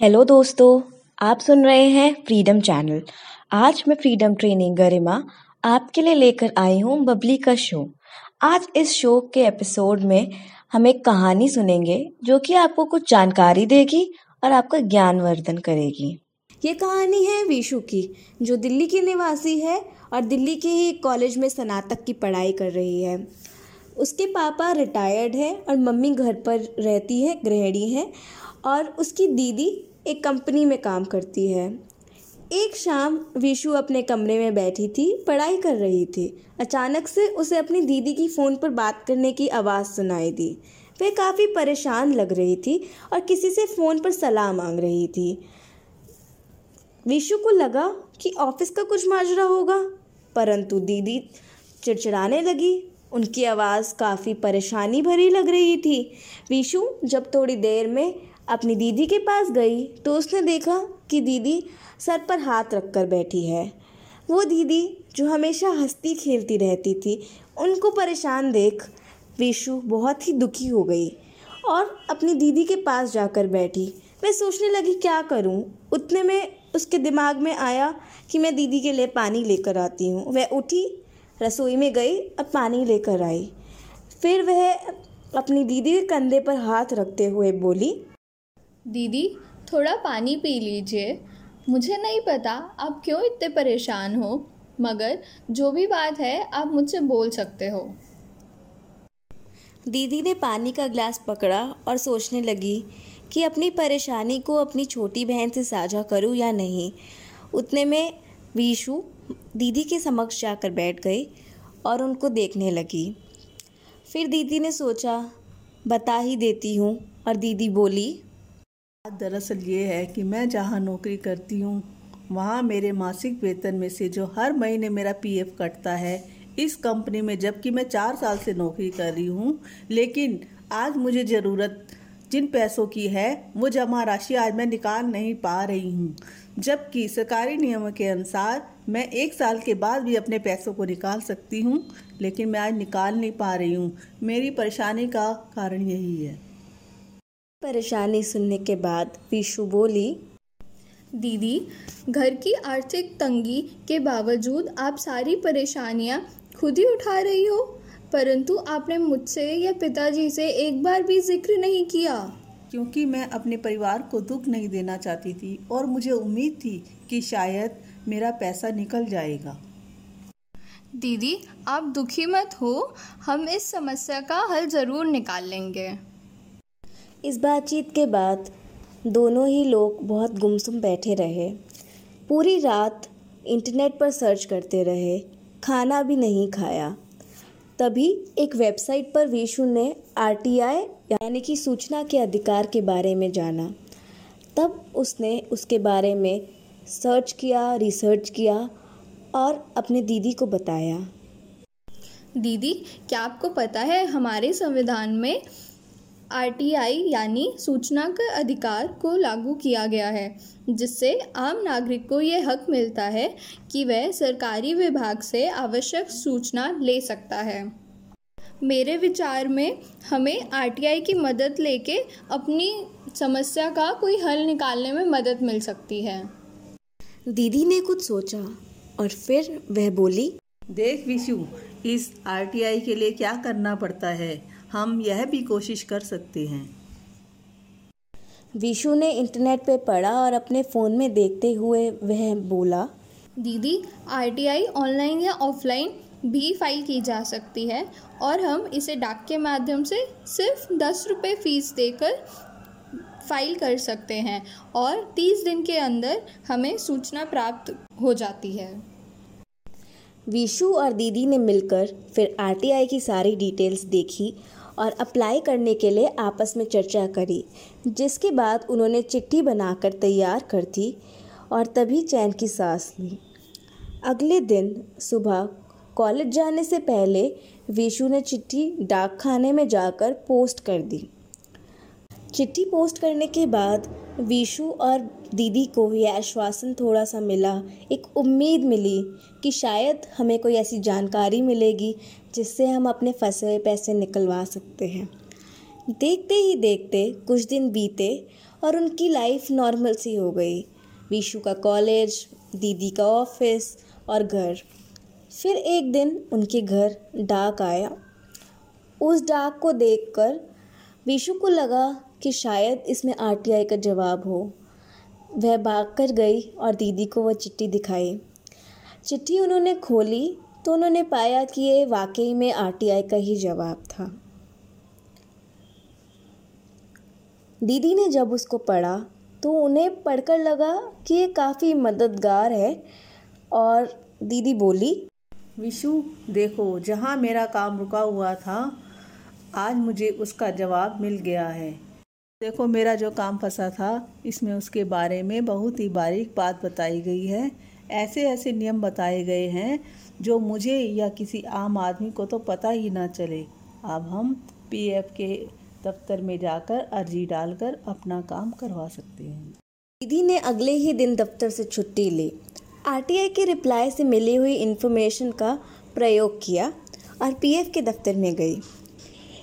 Hello दोस्तों, आप सुन रहे हैं फ्रीडम चैनल। आज मैं फ्रीडम ट्रेनिंग गरिमा आपके लिए लेकर आई हूँ बबली का शो। आज इस शो के एपिसोड में हम एक कहानी सुनेंगे जो कि आपको कुछ जानकारी देगी और आपका ज्ञानवर्धन करेगी। ये कहानी है विशु की, जो दिल्ली की निवासी है और दिल्ली के ही कॉलेज में स्नातक की पढ़ाई कर रही है। उसके पापा रिटायर्ड है और मम्मी घर पर रहती है, गृहिणी है और उसकी दीदी एक कंपनी में काम करती है। एक शाम विशु अपने कमरे में बैठी थी, पढ़ाई कर रही थी। अचानक से उसे अपनी दीदी की फ़ोन पर बात करने की आवाज़ सुनाई दी। वह काफ़ी परेशान लग रही थी और किसी से फ़ोन पर सलाह मांग रही थी। विशु को लगा कि ऑफ़िस का कुछ माजरा होगा, परंतु दीदी चिड़चिड़ाने लगी। उनकी आवाज़ काफ़ी परेशानी भरी लग रही थी। विशु जब थोड़ी देर में अपनी दीदी के पास गई तो उसने देखा कि दीदी सर पर हाथ रख कर बैठी है। वो दीदी, जो हमेशा हंसती खेलती रहती थी, उनको परेशान देख विशु बहुत ही दुखी हो गई और अपनी दीदी के पास जाकर बैठी। मैं सोचने लगी, क्या करूँ? उतने में उसके दिमाग में आया कि मैं दीदी के लिए पानी लेकर आती हूँ। वह उठी, रसोई में गई और पानी लेकर आई। फिर वह अपनी दीदी के कंधे पर हाथ रखते हुए बोली दीदी, थोड़ा पानी पी लीजिए। मुझे नहीं पता आप क्यों इतने परेशान हो, मगर जो भी बात है, आप मुझसे बोल सकते हो। दीदी ने पानी का गिलास पकड़ा और सोचने लगी कि अपनी परेशानी को अपनी छोटी बहन से साझा करूँ या नहीं। उतने में वीशु दीदी के समक्ष जाकर बैठ गई और उनको देखने लगी। फिर दीदी ने सोचा, बता ही देती हूँ और दीदी बोली बात दरअसल ये है कि मैं जहाँ नौकरी करती हूँ, वहाँ मेरे मासिक वेतन में से जो हर महीने मेरा पीएफ कटता है, इस कंपनी में जबकि मैं चार साल से नौकरी कर रही हूँ, लेकिन आज मुझे ज़रूरत जिन पैसों की है, वो जमा राशि आज मैं निकाल नहीं पा रही हूँ। जबकि सरकारी नियमों के अनुसार मैं एक साल के बाद भी अपने पैसों को निकाल सकती हूँ, लेकिन मैं आज निकाल नहीं पा रही हूँ। मेरी परेशानी का कारण यही है। परेशानी सुनने के बाद विशु बोली दीदी घर की आर्थिक तंगी के बावजूद आप सारी परेशानियाँ खुद ही उठा रही हो परंतु आपने मुझसे या पिताजी से एक बार भी ज़िक्र नहीं किया। क्योंकि मैं अपने परिवार को दुख नहीं देना चाहती थी और मुझे उम्मीद थी कि शायद मेरा पैसा निकल जाएगा। दीदी आप दुखी मत हो हम इस समस्या का हल ज़रूर निकाल लेंगे। इस बातचीत के बाद दोनों ही लोग बहुत गुमसुम बैठे रहे। पूरी रात इंटरनेट पर सर्च करते रहे, खाना भी नहीं खाया। तभी एक वेबसाइट पर विशु ने आरटीआई यानी कि सूचना के अधिकार के बारे में जाना। तब उसने उसके बारे में सर्च किया रिसर्च किया और अपने दीदी को बताया। दीदी, क्या आपको पता है हमारे संविधान में आरटीआई यानी सूचना के अधिकार को लागू किया गया है जिससे आम नागरिक को ये हक मिलता है कि वह सरकारी विभाग से आवश्यक सूचना ले सकता है। मेरे विचार में हमें आरटीआई की मदद लेके अपनी समस्या का कोई हल निकालने में मदद मिल सकती है। दीदी ने कुछ सोचा और फिर वह बोली देख विशु इस आरटीआई के लिए क्या करना पड़ता है? हम यह भी कोशिश कर सकते हैं। विशु ने इंटरनेट पे पढ़ा और अपने फ़ोन में देखते हुए वह बोला दीदी आरटीआई ऑनलाइन या ऑफलाइन भी फ़ाइल की जा सकती है और हम इसे डाक के माध्यम से सिर्फ़ दस रुपये फ़ीस देकर फ़ाइल कर सकते हैं और तीस दिन के अंदर हमें सूचना प्राप्त हो जाती है। विशु और दीदी ने मिलकर फिर आरटीआई की सारी डिटेल्स देखी और अप्लाई करने के लिए आपस में चर्चा करी, जिसके बाद उन्होंने चिट्ठी बनाकर तैयार कर दी और तभी चैन की सांस ली। अगले दिन सुबह कॉलेज जाने से पहले विशु ने चिट्ठी डाक खाने में जाकर पोस्ट कर दी। चिट्ठी पोस्ट करने के बाद विशु और दीदी को यह आश्वासन थोड़ा सा मिला, एक उम्मीद मिली कि शायद हमें कोई ऐसी जानकारी मिलेगी जिससे हम अपने फंसे हुए पैसे निकलवा सकते हैं। देखते ही देखते कुछ दिन बीते और उनकी लाइफ नॉर्मल सी हो गई। विशु का कॉलेज दीदी का ऑफ़िस और घर। फिर एक दिन उनके घर डाक आया। उस डाक को देखकर विशु को लगा कि शायद इसमें आरटीआई का जवाब हो। वह भाग कर गई और दीदी को वह चिट्ठी दिखाई। चिट्ठी उन्होंने खोली तो उन्होंने पाया कि ये वाकई में आरटीआई का ही जवाब था। दीदी ने जब उसको पढ़ा तो उन्हें पढ़कर लगा कि ये काफ़ी मददगार है और दीदी बोली, विशु, देखो, जहाँ मेरा काम रुका हुआ था, आज मुझे उसका जवाब मिल गया है। देखो, मेरा जो काम फंसा था, इसमें उसके बारे में बहुत ही बारीक बात बताई गई है। ऐसे ऐसे नियम बताए गए हैं, जो मुझे या किसी आम आदमी को तो पता ही ना चले। अब हम पीएफ के दफ्तर में जाकर अर्जी डालकर अपना काम करवा सकते हैं। दीदी ने अगले ही दिन दफ्तर से छुट्टी ली। आरटीआई के रिप्लाई से मिली हुई इन्फॉर्मेशन का प्रयोग किया और पीएफ के दफ्तर में गई।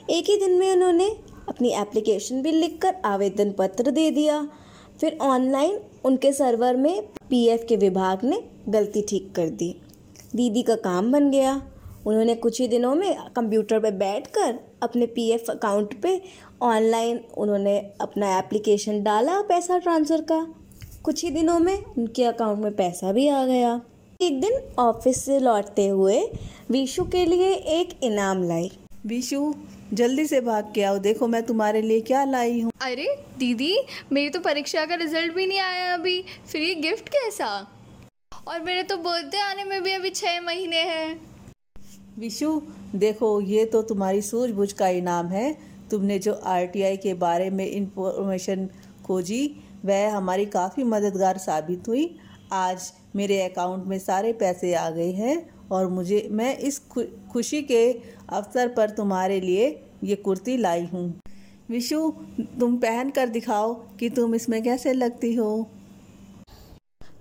एक ही दिन में उन्होंने अपनी एप्लीकेशन भी लिखकर आवेदन पत्र दे दिया। फिर ऑनलाइन उनके सर्वर में पीएफ के विभाग ने गलती ठीक कर दी। दीदी का काम बन गया। उन्होंने कुछ ही दिनों में कंप्यूटर पर बैठकर अपने पीएफ अकाउंट पे ऑनलाइन उन्होंने अपना एप्लीकेशन डाला पैसा ट्रांसफ़र का। कुछ ही दिनों में उनके अकाउंट में पैसा भी आ गया। एक दिन ऑफ़िस से लौटते हुए विशु के लिए एक इनाम लाई। विशु जल्दी से भाग के आओ। देखो मैं तुम्हारे लिए क्या लाई हूँ। अरे दीदी मेरी तो परीक्षा का रिज़ल्ट भी नहीं आया अभी। फिर ये गिफ्ट कैसा? और मेरे तो बर्थडे आने में भी अभी छः महीने हैं। विशु देखो ये तो तुम्हारी सूझबूझ का इनाम है। तुमने जो आरटीआई के बारे में इंफॉर्मेशन खोजी वह हमारी काफ़ी मददगार साबित हुई। आज मेरे अकाउंट में सारे पैसे आ गए हैं। और मुझे, मैं इस खुशी के अवसर पर तुम्हारे लिए ये कुर्ती लाई हूँ। विशु, तुम पहन कर दिखाओ कि तुम इसमें कैसे लगती हो।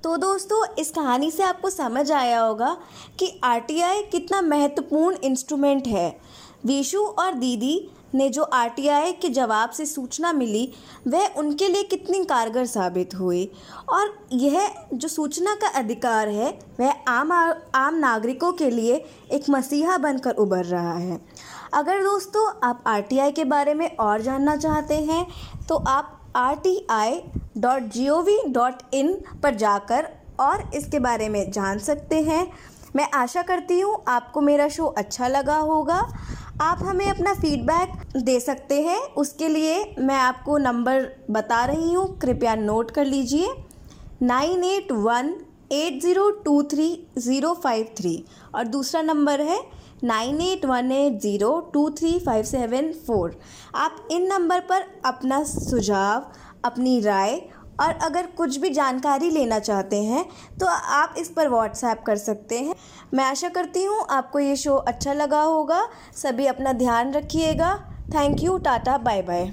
तो दोस्तों, इस कहानी से आपको समझ आया होगा कि आरटीआई कितना महत्वपूर्ण इंस्ट्रूमेंट है। विशु और दीदी ने जो आरटीआई के जवाब से सूचना मिली, वह उनके लिए कितनी कारगर साबित हुई? और यह जो सूचना का अधिकार है, वह आम आम नागरिकों के लिए एक मसीहा बनकर उभर रहा है। अगर दोस्तों, आप आरटीआई के बारे में और जानना चाहते हैं तो आप R T I dot G O V dot in पर जाकर और इसके बारे में जान सकते हैं। मैं आशा करती हूँ, आपको मेरा शो अच्छा लगा होगा। आप हमें अपना फीडबैक दे सकते हैं। उसके लिए मैं आपको नंबर बता रही हूँ। कृपया नोट कर लीजिए। Nine eight one eight zero two three zero five three और दूसरा नंबर है nine eight one eight zero two three five seven four. आप इन नंबर पर अपना सुझाव, अपनी राय और अगर कुछ भी जानकारी लेना चाहते हैं तो आप इस पर व्हाट्सएप कर सकते हैं। मैं आशा करती हूँ आपको ये शो अच्छा लगा होगा। सभी अपना ध्यान रखिएगा। Thank you tata bye bye